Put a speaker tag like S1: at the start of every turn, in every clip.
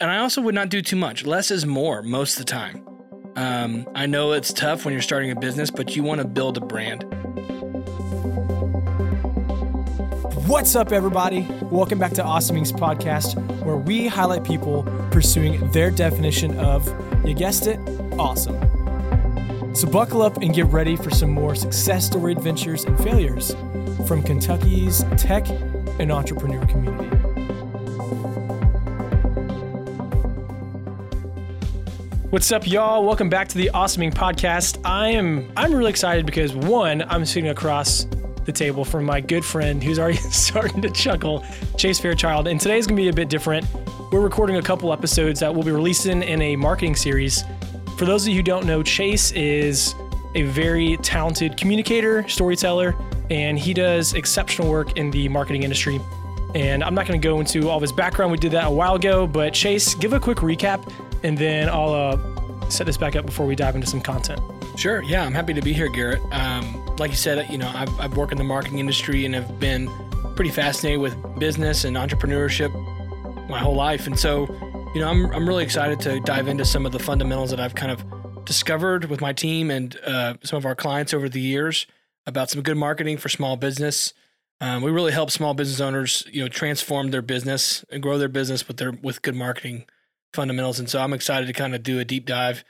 S1: and I also would not do too much. Less is more most of the time. Um, I know it's tough when you're starting a business, but you want to build a brand.
S2: What's up, everybody? Welcome back to Awesome Inc Podcast, where we highlight people pursuing their definition of, you guessed it, awesome. So buckle up and get ready for some more success story adventures and failures from Kentucky's tech and entrepreneur community. What's up, y'all? Welcome back to the Awesome Inc Podcast. I am I'm really excited because one, I'm sitting across the table from my good friend who's already starting to chuckle, Chase Fairchild. And today's gonna be a bit different. We're recording a couple episodes that we'll be releasing in a marketing series. For those of you who don't know, Chase is a very talented communicator, storyteller, and he does exceptional work in the marketing industry. And I'm not to go into all of his background. We did that a while ago, but Chase, give a quick recap, and then I'll uh, set this back up before we dive into some content.
S1: Sure. Yeah, I'm happy to be here, Garrett. Um, like you said, you know, I've, I've worked in the marketing industry and have been pretty fascinated with business and entrepreneurship my whole life. And so, you know, I'm, I'm really excited to dive into some of the fundamentals that I've kind of discovered with my team and uh, some of our clients over the years about some good marketing for small business. Um, we really help small business owners, you know, transform their business and grow their business with their with good marketing fundamentals. And so I'm excited to kind of do a deep dive,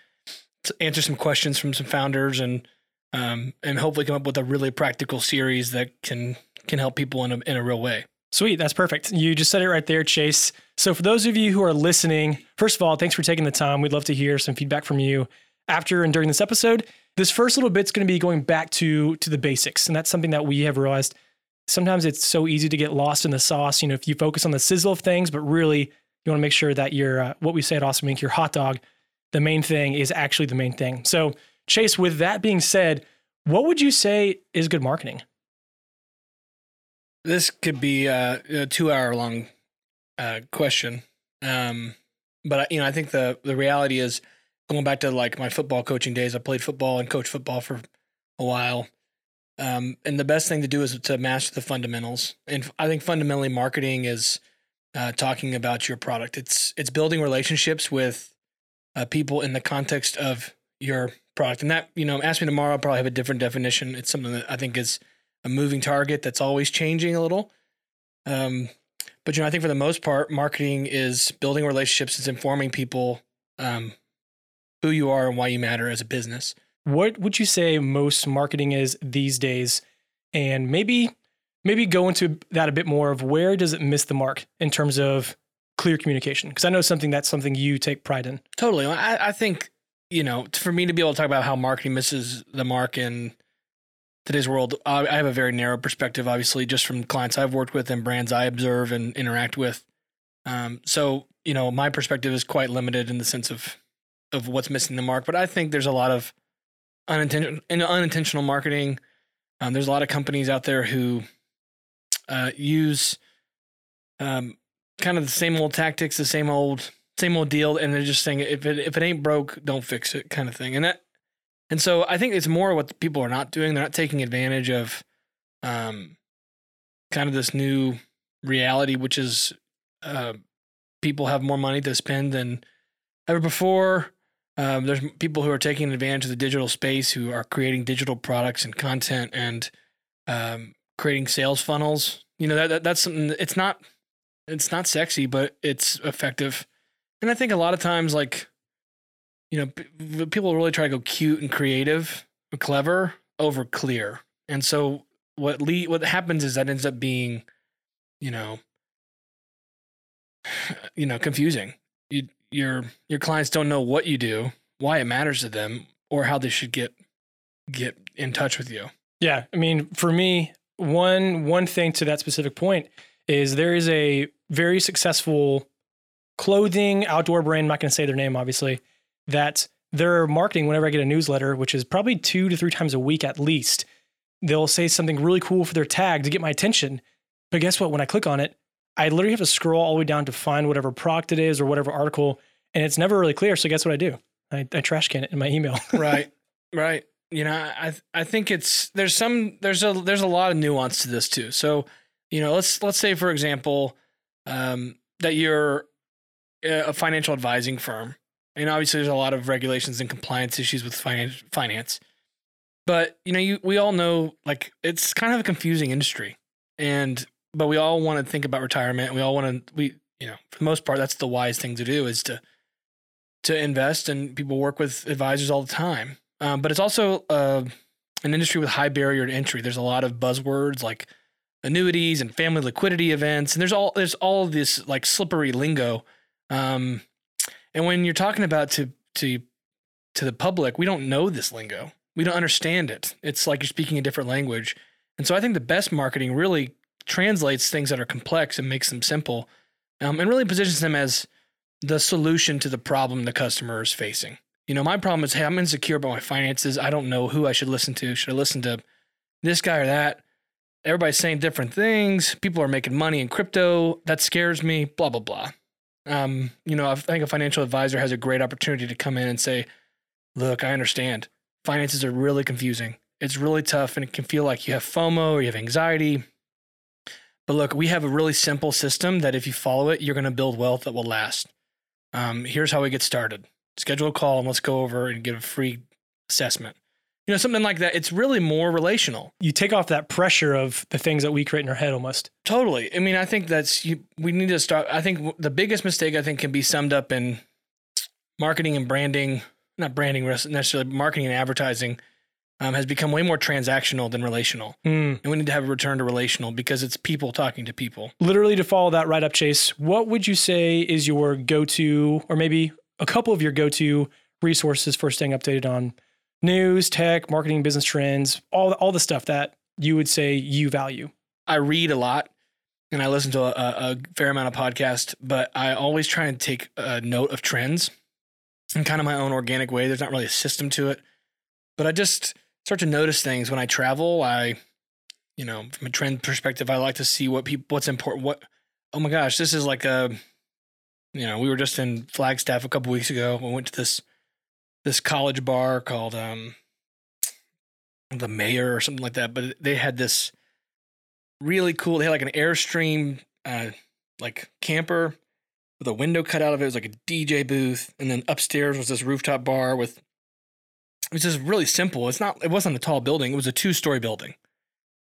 S1: answer some questions from some founders, and um, and hopefully come up with a really practical series that can can help people in a in a real way.
S2: Sweet, that's perfect. You just said it right there, Chase. So for those of you who are listening, first of all, thanks for taking the time. We'd love to hear some feedback from you after and during this episode. This first little bit's going to be going back to to the basics, and that's something that we have realized sometimes it's so easy to get lost in the sauce. You know, if you focus on the sizzle of things, but really you want to make sure that your uh, what we say at Awesome Inc. your hot dog, the main thing is actually the main thing. So, Chase, with that being said, what would you say is good marketing?
S1: This could be uh, a two-hour long uh, question, um, but you know, I think the the reality is going back to like my football coaching days. I played football and coached football for a while. Um, and the best thing to do is to master the fundamentals. And I think fundamentally, marketing is uh, talking about your product. It's it's building relationships with uh, people in the context of your product. And that you know, ask me tomorrow. I'll probably have a different definition. It's something that I think is a moving target that's always changing a little. Um, but you know, I think for the most part, marketing is building relationships. It's informing people um, who you are and why you matter as a business.
S2: What would you say most marketing is these days? And maybe maybe go into that a bit more of where does it miss the mark in terms of clear communication? Because I know something that's something you take pride in.
S1: Totally. I, I think, you know, for me to be able to talk about how marketing misses the mark in today's world, I, I have a very narrow perspective, obviously, just from clients I've worked with and brands I observe and interact with. Um, so, you know, my perspective is quite limited in the sense of of what's missing the mark. But I think there's a lot of unintentional unintentional marketing. Um, there's a lot of companies out there who uh, use um, kind of the same old tactics, the same old same old deal, and they're just saying if it if it ain't broke, don't fix it, kind of thing. And that and so I think it's more what people are not doing. They're not taking advantage of um, kind of this new reality, which is uh, people have more money to spend than ever before. Um, there's people who are taking advantage of the digital space who are creating digital products and content and um, creating sales funnels. You know that, that that's something. It's not it's not sexy, but it's effective. And I think a lot of times, like you know, people really try to go cute and creative, clever over clear. And so what le- what happens is that ends up being, you know, you know, confusing. You your your clients don't know what you do, why it matters to them, or how they should get get in touch with you.
S2: Yeah, I mean, for me, one one thing to that specific point is there is a very successful clothing outdoor brand. I'm not going to say their name, obviously. That their marketing, whenever I get a newsletter, which is probably two to three times a week at least, they'll say something really cool for their tag to get my attention. But guess what? When I click on it, I literally have to scroll all the way down to find whatever product it is or whatever article, and it's never really clear. So guess what I do? I, I trash can it in my email.
S1: right, right. You know, I I think it's there's some there's a there's a lot of nuance to this too. So you know, let's let's say for example um, that you're a financial advising firm, and obviously there's a lot of regulations and compliance issues with finance. Finance, but you know, you we all know like it's kind of a confusing industry, and but we all want to think about retirement. We all want to we you know for the most part that's the wise thing to do is to to invest, and people work with advisors all the time. Um, but it's also uh, an industry with high barrier to entry. There's a lot of buzzwords like annuities and family liquidity events, and there's all there's all this like slippery lingo. Um, and when you're talking about to to to the public, we don't know this lingo. We don't understand it. It's like you're speaking a different language. And so I think the best marketing really translates things that are complex and makes them simple, um, and really positions them as the solution to the problem the customer is facing. You know, my problem is, hey, I'm insecure about my finances. I don't know who I should listen to. Should I listen to this guy or that? Everybody's saying different things. People are making money in crypto. That scares me. Blah blah blah. Um, you know, I think a financial advisor has a great opportunity to come in and say, "Look, I understand. Finances are really confusing. It's really tough, and it can feel like you have FOMO or you have anxiety. But look, we have a really simple system that if you follow it, you're going to build wealth that will last. Um, here's how we get started. Schedule a call and let's go over and get a free assessment. You know, something like that. It's really more relational.
S2: You take off that pressure of the things that we create in our head almost.
S1: Totally. I mean, I think that's you. We need to start. I think the biggest mistake I think can be summed up in marketing and branding, not branding necessarily, marketing and advertising um, has become way more transactional than relational.
S2: Mm.
S1: And we need to have a return to relational because it's people talking to people.
S2: Literally, to follow that right up, Chase, what would you say is your go to, or maybe a couple of your go to resources for staying updated on news, tech, marketing, business trends, all, all the stuff that you would say you value?
S1: I read a lot and I listen to a, a fair amount of podcasts, but I always try and take a note of trends in kind of my own organic way. There's not really a system to it, but I just start to notice things when I travel. I, you know, from a trend perspective, I like to see what people, what's important. What, oh my gosh, this is like a, you know, we were just in Flagstaff a couple weeks ago. We went to this this college bar called um the Mayor or something like that. But they had this really cool. They had like an airstream, uh, like camper with a window cut out of it. It was like a DJ booth, and then upstairs was this rooftop bar with. It was just really simple. It's not. It wasn't a tall building. It was a two story building,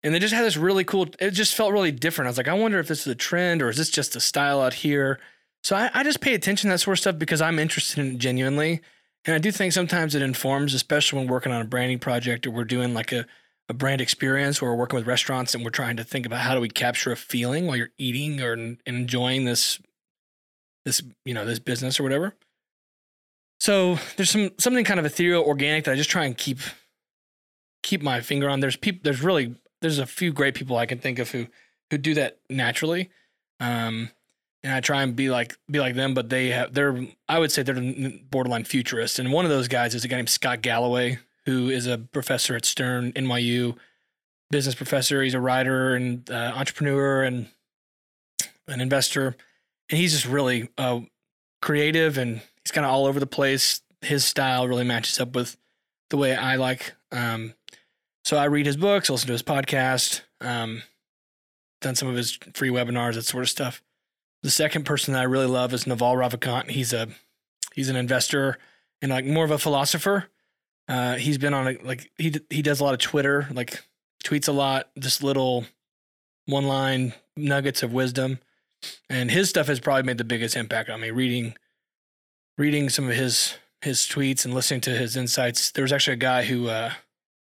S1: and they just had this really cool. It just felt really different. I was like, I wonder if this is a trend or is this just a style out here. So I, I just pay attention to that sort of stuff because I'm interested in it genuinely. And I do think sometimes it informs, especially when working on a branding project or we're doing like a, a brand experience or we're working with restaurants and we're trying to think about how do we capture a feeling while you're eating or enjoying this this you know this business or whatever. So there's some something kind of ethereal, organic that I just try and keep keep my finger on. There's people. There's really there's a few great people I can think of who who do that naturally. Um, and I try and be like be like them, but they have they're I would say they're borderline futurists. And one of those guys is a guy named Scott Galloway, who is a professor at Stern NYU, business professor. He's a writer and uh, entrepreneur and an investor, and he's just really uh, creative and he's kind of all over the place. His style really matches up with the way I like. Um, so I read his books, listen to his podcast, um, done some of his free webinars, that sort of stuff. The second person that I really love is Naval Ravikant. He's a he's an investor and like more of a philosopher. Uh, he's been on a, like he he does a lot of Twitter, like tweets a lot, just little one line nuggets of wisdom, and his stuff has probably made the biggest impact on me. Reading reading some of his his tweets and listening to his insights. There was actually a guy who uh,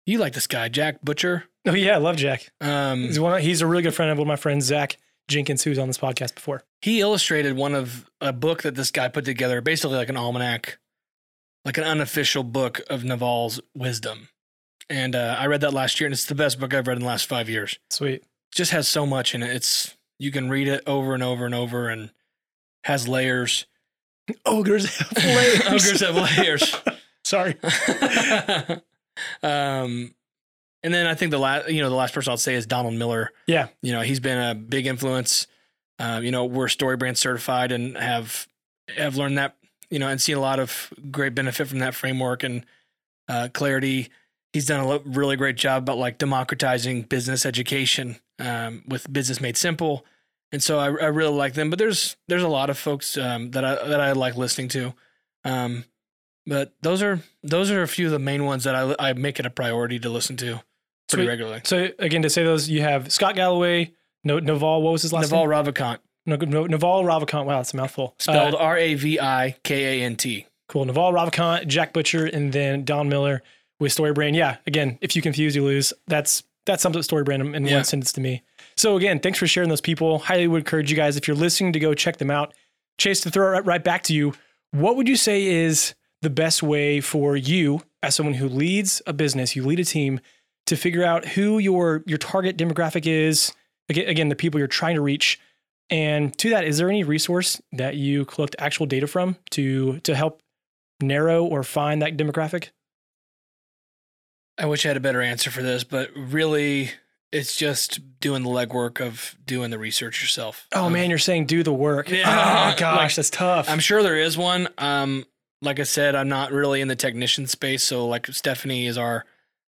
S1: you like this guy, Jack Butcher.
S2: Oh yeah, I love Jack.
S1: Um,
S2: He's one. He's a really good friend of one of my friends, Zach Jenkins, who's on this podcast before.
S1: He illustrated one of a book that this guy put together, basically like an almanac, like an unofficial book of Naval's wisdom. And uh, I read that last year, and it's the best book I've read in the last five years.
S2: Sweet.
S1: just has so much in it. It's you can read it over and over and over, and has layers.
S2: Ogres have layers.
S1: Ogres have layers.
S2: Sorry.
S1: um, and then I think the last, you know, the last person I'll say is Donald Miller.
S2: Yeah.
S1: You know, he's been a big influence. Uh, you know, we're StoryBrand certified and have have learned that, you know, and seen a lot of great benefit from that framework and uh, clarity. He's done a really great job about like democratizing business education um, with Business Made Simple. and so I, I really like them. But there's there's a lot of folks um, that I that I like listening to, um, but those are those are a few of the main ones that I I make it a priority to listen to pretty
S2: Sweet.
S1: regularly.
S2: So again, to say those, you have Scott Galloway, no, Naval. What was his last
S1: Naval
S2: name?
S1: Ravikant,
S2: No, no, Naval Ravikant. Wow, that's a mouthful.
S1: spelled
S2: Uh,
S1: R A V I K A N T.
S2: cool. Naval Ravikant, Jack Butcher, and then Don Miller with StoryBrand. Yeah. Again, if you confuse, you lose. That's that sums up StoryBrand in,
S1: Yeah.
S2: one sentence to me. So again, thanks for sharing those people. Highly would encourage you guys if you're listening to go check them out. Chase, to throw it right back to you, what would you say is the best way for you, as someone who leads a business, you lead a team, to figure out who your your target demographic is? Again, again, the people you're trying to reach. And to that, is there any resource that you collect actual data from to to help narrow or find that demographic?
S1: I wish I had a better answer for this, but really, it's just doing the legwork of doing the research yourself.
S2: Oh
S1: Um,
S2: man, you're saying do the work.
S1: Yeah.
S2: Oh gosh,
S1: Like,
S2: that's tough.
S1: I'm sure there is one. Um, like I said, I'm not really in the technician space, so like Stephanie is our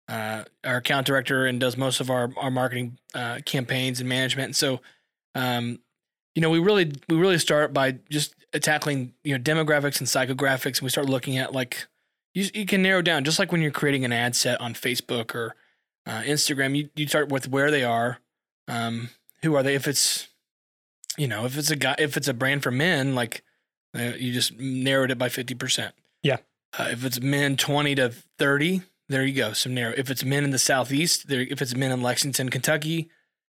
S1: uh, our account director and does most of our our marketing uh, campaigns and management. And so, um, you know, we really we really start by just tackling you know demographics and psychographics, and we start looking at like you you can narrow down just like when you're creating an ad set on Facebook or uh, Instagram. You you start with where they are, um, who are they? If it's you know if it's a guy if it's a brand for men like uh, you just narrowed it by 50%.
S2: Yeah.
S1: Uh, if it's men 20 to 30, there you go. Some narrow. If it's men in the Southeast, there, if it's men in Lexington, Kentucky.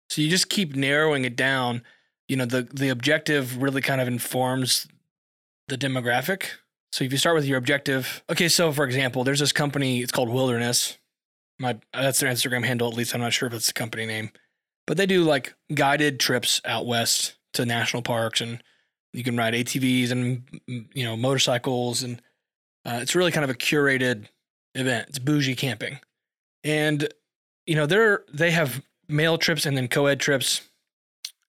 S1: So you just keep narrowing it down. You know, the, the objective really kind of informs the demographic. So if you start with your objective, okay, so for example, there's this company, it's called Wilderness. My that's their Instagram handle, at least I'm not sure if it's the company name. But they do like guided trips out west to national parks and you can ride ATVs and you know motorcycles, and uh, it's really kind of a curated event. It's bougie camping, and you know they're they have male trips and then co-ed trips,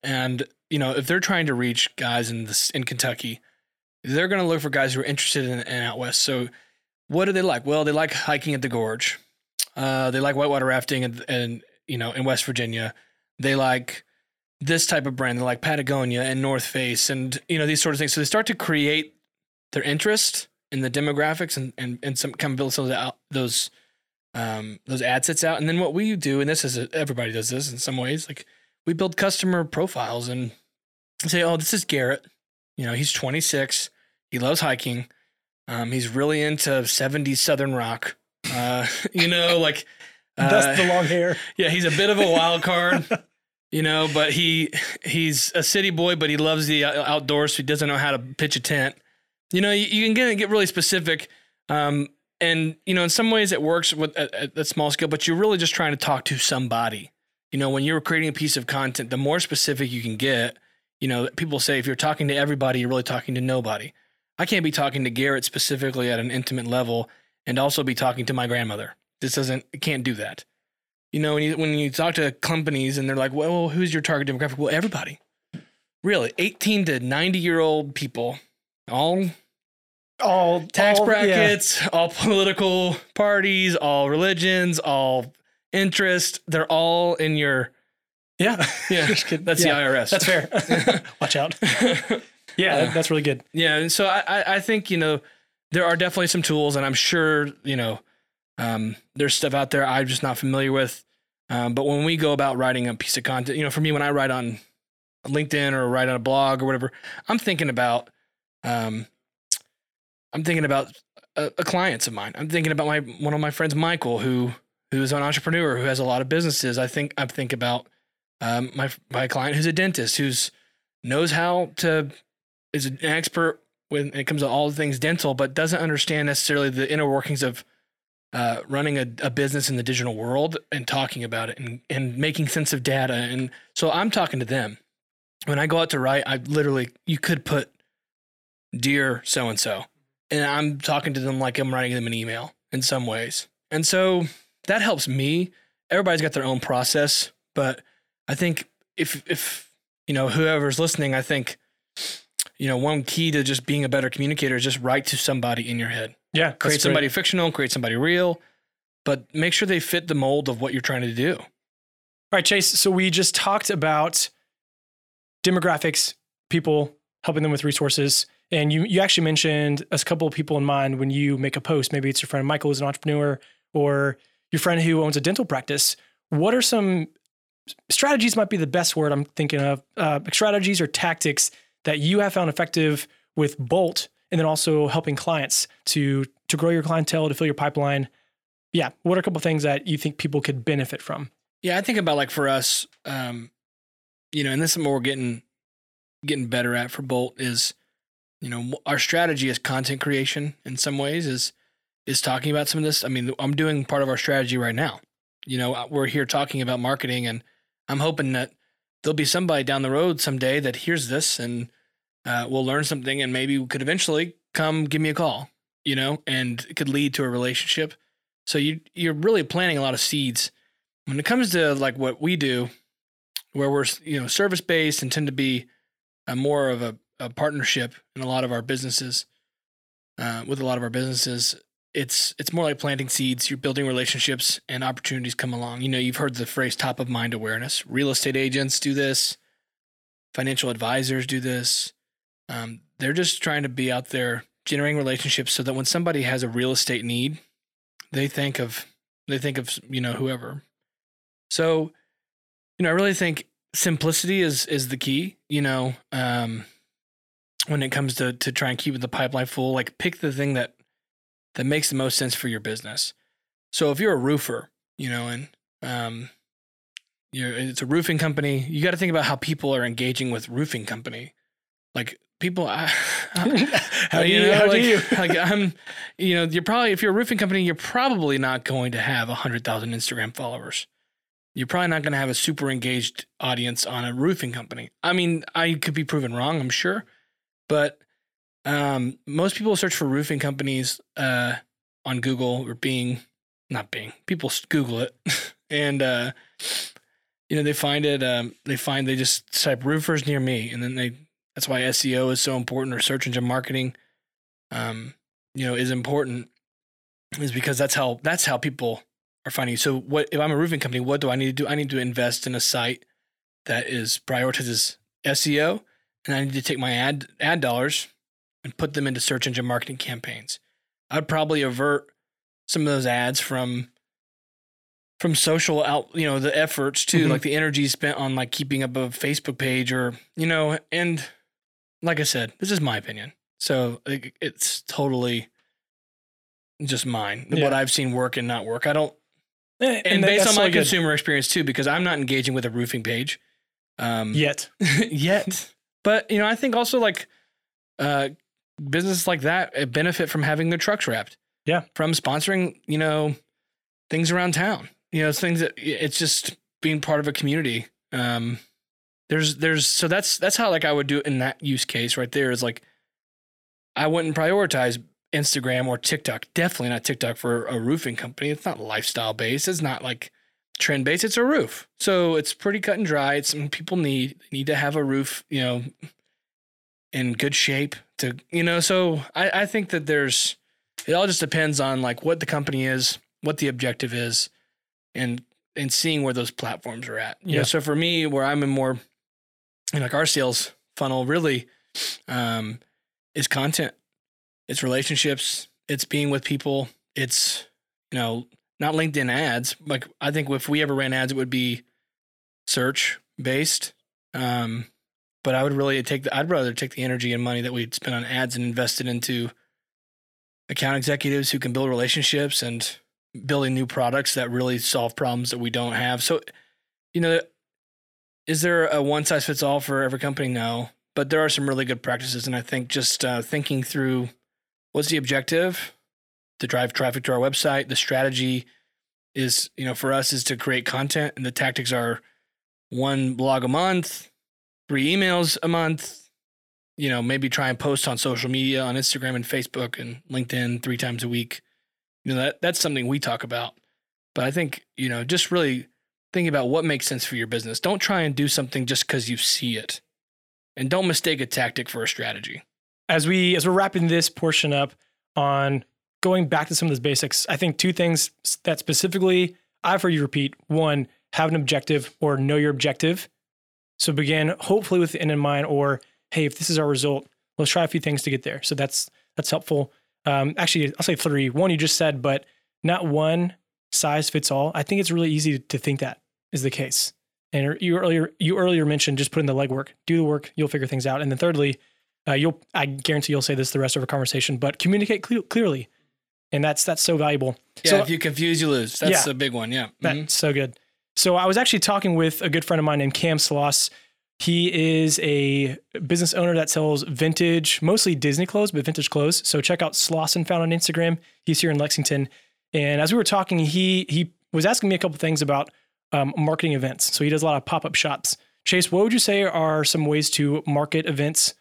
S1: and you know if they're trying to reach guys in this in Kentucky, they're going to look for guys who are interested in, in out west. So what do they like? Well, they like hiking at the gorge. Uh, they like whitewater rafting and, and you know in West Virginia. They like this type of brand, They like Patagonia and North Face, and you know these sort of things. So they start to create their interest in the demographics and and, and some kind of build some of out, those um, those ad sets out. And then what we do, and this is everybody does this in some ways, like we build customer profiles and say, oh, this is Garrett. You know, he's 26. He loves hiking. Um, he's really into 70s Southern rock. Uh, you know, like
S2: That's
S1: uh,
S2: the long hair.
S1: yeah, he's a bit of a wild card, you know, but he he's a city boy, but he loves the outdoors, so he doesn't know how to pitch a tent. You know, you, you can get get really specific, um, and you know, in some ways it works with at, at small scale, but you're really just trying to talk to somebody. You know, when you're creating a piece of content, the more specific you can get, you know, people say if you're talking to everybody, you're really talking to nobody. I can't be talking to Garrett specifically at an intimate level and also be talking to my grandmother. This doesn't, it can't do that. You know, when you when you talk to companies and they're like, "Well, who's your target demographic?" Well, everybody. Really, 18 to 90 year old people, all
S2: All
S1: tax
S2: all- yeah.
S1: brackets, all political parties, all religions, all interest. They're all in your
S2: Yeah.
S1: yeah. That's
S2: Yeah,
S1: the IRS.
S2: That's fair. Watch out. Yeah,
S1: Uh,
S2: that's really good.
S1: Yeah, and so I, I, I think you know there are definitely some tools, and I'm sure you know um, there's stuff out there I'm just not familiar with. Um, but when we go about writing a piece of content, you know, for me, when I write on LinkedIn or write on a blog or whatever, I'm thinking about, um, I'm thinking about a, a clients of mine. I'm thinking about my one of my friends, Michael, who who's an entrepreneur who has a lot of businesses. I think I think about um, my my client who's a dentist who's knows how to is an expert when it comes to all the things dental, but doesn't understand necessarily the inner workings of uh, running a, a business in the digital world and talking about it and, and making sense of data. And so I'm talking to them. When I go out to write, I literally, you could put dear so and so, and I'm talking to them like I'm writing them an email in some ways. And so that helps me. Everybody's got their own process, but I think if, if, you know, whoever's listening, I think, you know, one key to just being a better communicator is just write to somebody in your head.
S2: Yeah.
S1: Create somebody
S2: great.
S1: fictional, create somebody real, but make sure they fit the mold of what you're trying to do.
S2: All right, Chase. So we just talked about demographics, people, helping them with resources. And you you actually mentioned a couple of people in mind when you make a post. Maybe it's your friend Michael who's an entrepreneur, or your friend who owns a dental practice. What are some strategies? Might be the best word I'm thinking of. Uh, strategies or tactics that you have found effective with Bolt, and then also helping clients to to grow your clientele, to fill your pipeline. Yeah, what are a couple things that you think people could benefit from?
S1: Yeah, I think about like for us, um, you know, and this is we're getting getting better at for Bolt is, you know, our strategy is content creation in some ways is is talking about some of this. I mean, I'm doing part of our strategy right now. You know, uh, we're here talking about marketing, and I'm hoping that there'll be somebody down the road someday that hears this and uh, will learn something, and maybe could eventually come give me a call. You know, and it could lead to a relationship. So you you're really planting a lot of seeds. When it comes to like what we do, where we're you know service based and tend to be a more of a, a partnership in a lot of our businesses, uh, with a lot of our businesses, it's it's more like planting seeds. You're building relationships, and opportunities come along. You know, you've heard the phrase "top of mind awareness." Real estate agents do this. Financial advisors do this. Um, they're just trying to be out there generating relationships, so that when somebody has a real estate need, they think of they think of you know whoever. So, you know, I really think simplicity is is the key. You know, um, when it comes to to try and keep the pipeline full, like pick the thing that that makes the most sense for your business. So if you're a roofer, you know, and um, you're it's a roofing company, you got to think about how people are engaging with roofing company. Like people, I,
S2: how do you, know, how
S1: like,
S2: do you?
S1: like I'm, you know, you're probably if you're a roofing company, you're probably not going to have a hundred thousand Instagram followers. You're probably not going to have a super engaged audience on a roofing company. I mean, I could be proven wrong, I'm sure, but um, most people search for roofing companies uh, on Google or Bing, not Bing. People Google it, and uh, you know they find it. Um, they find they just type roofers near me, and then they. That's why SEO is so important, or search engine marketing, um, you know, is important, is because that's how that's how people are finding you. So, what if I'm a roofing company? What do I need to do? I need to invest in a site that is prioritizes SEO, and I need to take my ad ad dollars and put them into search engine marketing campaigns. I'd probably avert some of those ads from from social out, you know, the efforts too,
S2: Mhm.
S1: like the energy spent on like keeping up a Facebook page or, you know, and like I said, this is my opinion. So like, it's totally just mine. What I've seen work and not work. I don't
S2: And,
S1: and based on my
S2: so
S1: consumer experience too, because I'm not engaging with a roofing page. Um
S2: yet.
S1: yet. But you know, I think also like uh businesses like that uh, benefit from having their trucks wrapped.
S2: Yeah.
S1: From sponsoring, you know, things around town. You know, it's things that it's just being part of a community. Um there's there's so that's that's how like I would do it in that use case right there is like I wouldn't prioritize Instagram or TikTok. Definitely not TikTok for a roofing company. It's not lifestyle based. It's not like trend base, It's a roof. So it's pretty cut and dry. It's something people need. Need to have a roof, you know, in good shape to, you know, so I, I think that there's, it all just depends on like what the company is, what the objective is, and, and seeing where those platforms are at. You
S2: Yeah.
S1: know, so for me, where I'm in more, in like our sales funnel really, um, is content, it's relationships, it's being with people, it's, you know, not LinkedIn ads. Like I think if we ever ran ads, it would be search based. Um, but I would really take the, I'd rather take the energy and money that we'd spend on ads and invest it into account executives who can build relationships and building new products that really solve problems that we don't have. So, you know, is there a one size fits all for every company? No, but there are some really good practices. And I think just uh, thinking through what's the objective to drive traffic to our website, the strategy is, you know, for us is to create content and the tactics are one blog a month, three emails a month, you know, maybe try and post on social media on Instagram and Facebook and LinkedIn three times a week. You know, that that's something we talk about. But I think, you know, just really thinking about what makes sense for your business. Don't try and do something just because you see it. And don't mistake a tactic for a strategy.
S2: as we as we're wrapping this portion up on going back to some of those basics, I think two things that specifically I've heard you repeat. One, have an objective or know your objective. So begin hopefully with the end in mind, or hey, if this is our result, let's try a few things to get there. So that's that's helpful. Um, actually, I'll say three. One you just said, but not one size fits all. I think it's really easy to think that is the case. And you earlier you earlier mentioned just put in the legwork, do the work, you'll figure things out. And then thirdly, uh, you'll I guarantee you'll say this the rest of our conversation, but communicate cle- clearly, and that's that's so valuable.
S1: Yeah,
S2: so,
S1: if you confuse, you lose. That's
S2: Yeah.
S1: a big one. Yeah.
S2: that's
S1: Mhm.
S2: so good. So I was actually talking with a good friend of mine named Cam Sloss. He is a business owner that sells vintage, mostly Disney clothes, but vintage clothes. So check out Sloss and found on Instagram. He's here in Lexington. And as we were talking, he he was asking me a couple things about um, marketing events. So he does a lot of pop up shops. Chase, what would you say are some ways to market events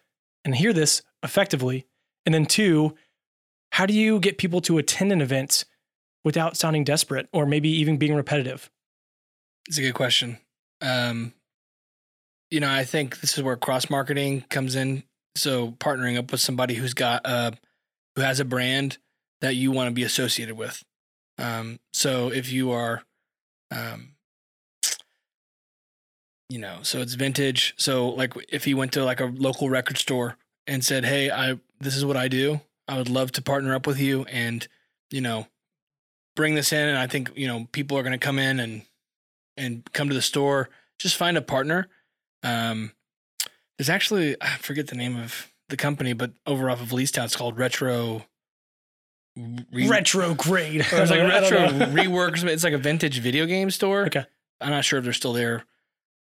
S2: and hear this effectively? And then two, how do you get people to attend an event without sounding desperate or maybe even being repetitive?
S1: It's a good question. Um, you know, I think this is where cross marketing comes in. So partnering up with somebody who's got uh who has a brand that you want to be associated with. Um, so if you are, um, you know, so it's vintage. So like if he went to like a local record store and said, "Hey, I this is what I do. I would love to partner up with you and you know bring this in." And I think you know people are going to come in and and come to the store. Just find a partner. Um, there's actually I forget the name of the company, but over off of Leestown, it's called Retro. Re-
S2: Retrograde.
S1: or it's like retro reworks. It's like a vintage video game store.
S2: Okay.
S1: I'm not sure if they're still there,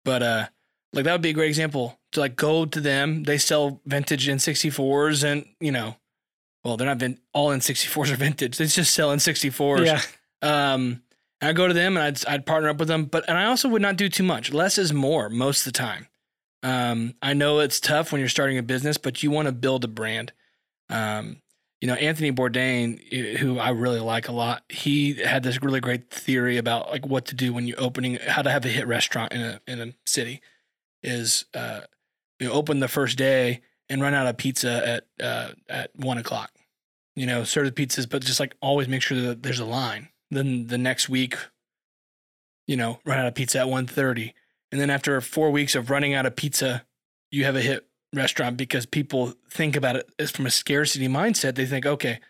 S1: but uh, like that would be a great example to like go to them. They sell vintage N64s, and you know, well, they're not vin- all N64s are vintage. They just sell N64s.
S2: yeah.
S1: Um, I go to them and I'd I'd partner up with them, but and I also would not do too much. Less is more most of the time. Um, I know it's tough when you're starting a business, but you want to build a brand. Um, you know, Anthony Bourdain, who I really like a lot, he had this really great theory about like what to do when you're opening, how to have a hit restaurant in a in a city, is uh, you know, open the first day and run out of pizza at uh, at one o'clock. You know, serve the pizzas, but just like always make sure that there's a line. Then the next week, you know, run out of pizza at 1.30. and then after four weeks of running out of pizza, you have a hit restaurant because people think about it as from a scarcity mindset. They think, okay,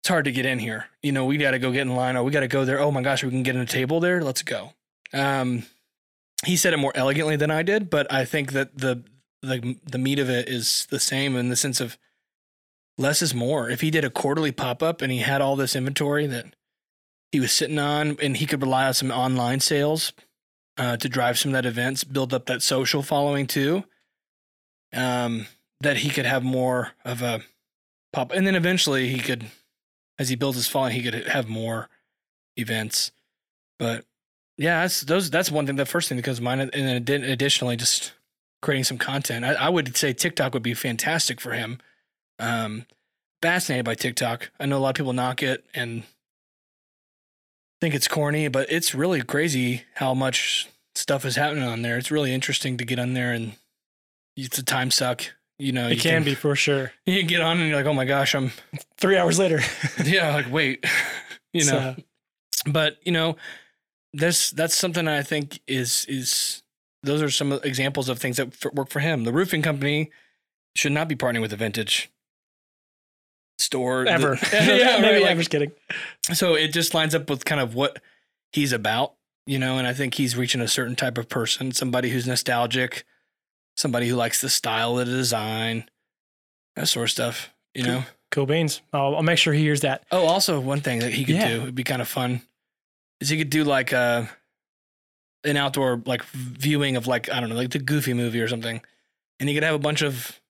S1: it's hard to get in here. You know, we got to go get in line, or we got to go there. Oh my gosh, we can get in a table there. Let's go. Um, he said it more elegantly than I did, but I think that the the the meat of it is the same in the sense of less is more. If he did a quarterly pop up and he had all this inventory that he was sitting on, and he could rely on some online sales uh, to drive some of that events, build up that social following too. Um, that he could have more of a pop, and then eventually he could, as he builds his following, he could have more events. But yeah, that's those. That's one thing. The first thing that comes to mind, and then addi- additionally, just creating some content. I, I would say TikTok would be fantastic for him. Um, fascinated by TikTok. I know a lot of people knock it and think it's corny, but it's really crazy how much stuff is happening on there. It's really interesting to get on there and it's a time suck. You know,
S2: It
S1: you
S2: can be for sure.
S1: You get on and you're like, oh my gosh, I'm
S2: Three hours later.
S1: yeah, like wait, you know.
S2: So,
S1: but you know, this that's something I think is is those are some examples of things that f- work for him. The roofing company should not be partnering with a vintage store The-
S2: ever.
S1: yeah,
S2: Maybe
S1: right, like-
S2: I'm just kidding.
S1: so it just lines up with kind of what he's about, you know, and I think he's reaching a certain type of person, somebody who's nostalgic, somebody who likes the style of the design, that sort of stuff, you
S2: Cool.
S1: know.
S2: Cool beans. I'll, I'll make sure he hears that.
S1: Oh, also one thing that he could
S2: Yeah.
S1: do would be kind of fun is he could do like a an outdoor like viewing of like I don't know like the Goofy movie or something, and he could have a bunch of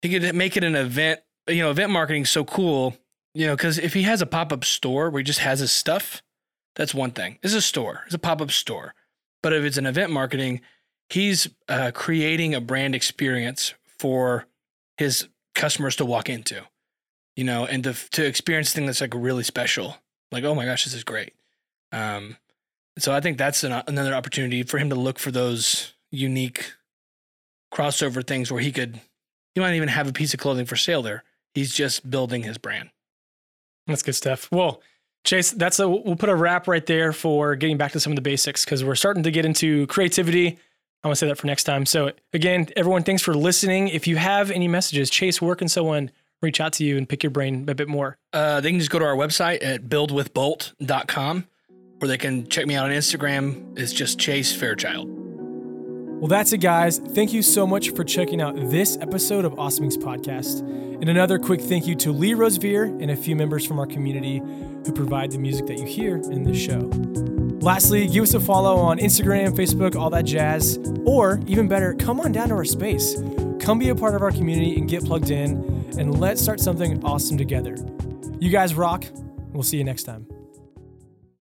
S1: he could make it an event. You know, event marketing so cool. You know, because if he has a pop up store where he just has his stuff, that's one thing. It's a store. It's a pop up store. But if it's an event marketing, he's uh, creating a brand experience for his customers to walk into you know, and to to experience something that's like really special. Like, oh my gosh, this is great. Um, so I think that's an, another opportunity for him to look for those unique crossover things where he could, he might even have a piece of clothing for sale there. He's just building his brand.
S2: That's good stuff. Well, Chase, that's a we'll put a wrap right there for getting back to some of the basics because we're starting to get into creativity, I'm gonna say that for next time. So again, everyone, thanks for listening. If you have any messages, Chase, where can someone reach out to you and pick your brain a bit more?
S1: Uh, they can just go to our website at buildwithbolt.com or they can check me out on Instagram. It's just Chase Fairchild.
S2: Well, that's it, guys. Thank you so much for checking out this episode of Awesome Inc Podcast. And another quick thank you to Lee Rosevear and a few members from our community who provide the music that you hear in this show. Lastly, give us a follow on Instagram, Facebook, all that jazz. Or even better, come on down to our space. Come be a part of our community and get plugged in, and let's start something awesome together. You guys rock. We'll see you next time.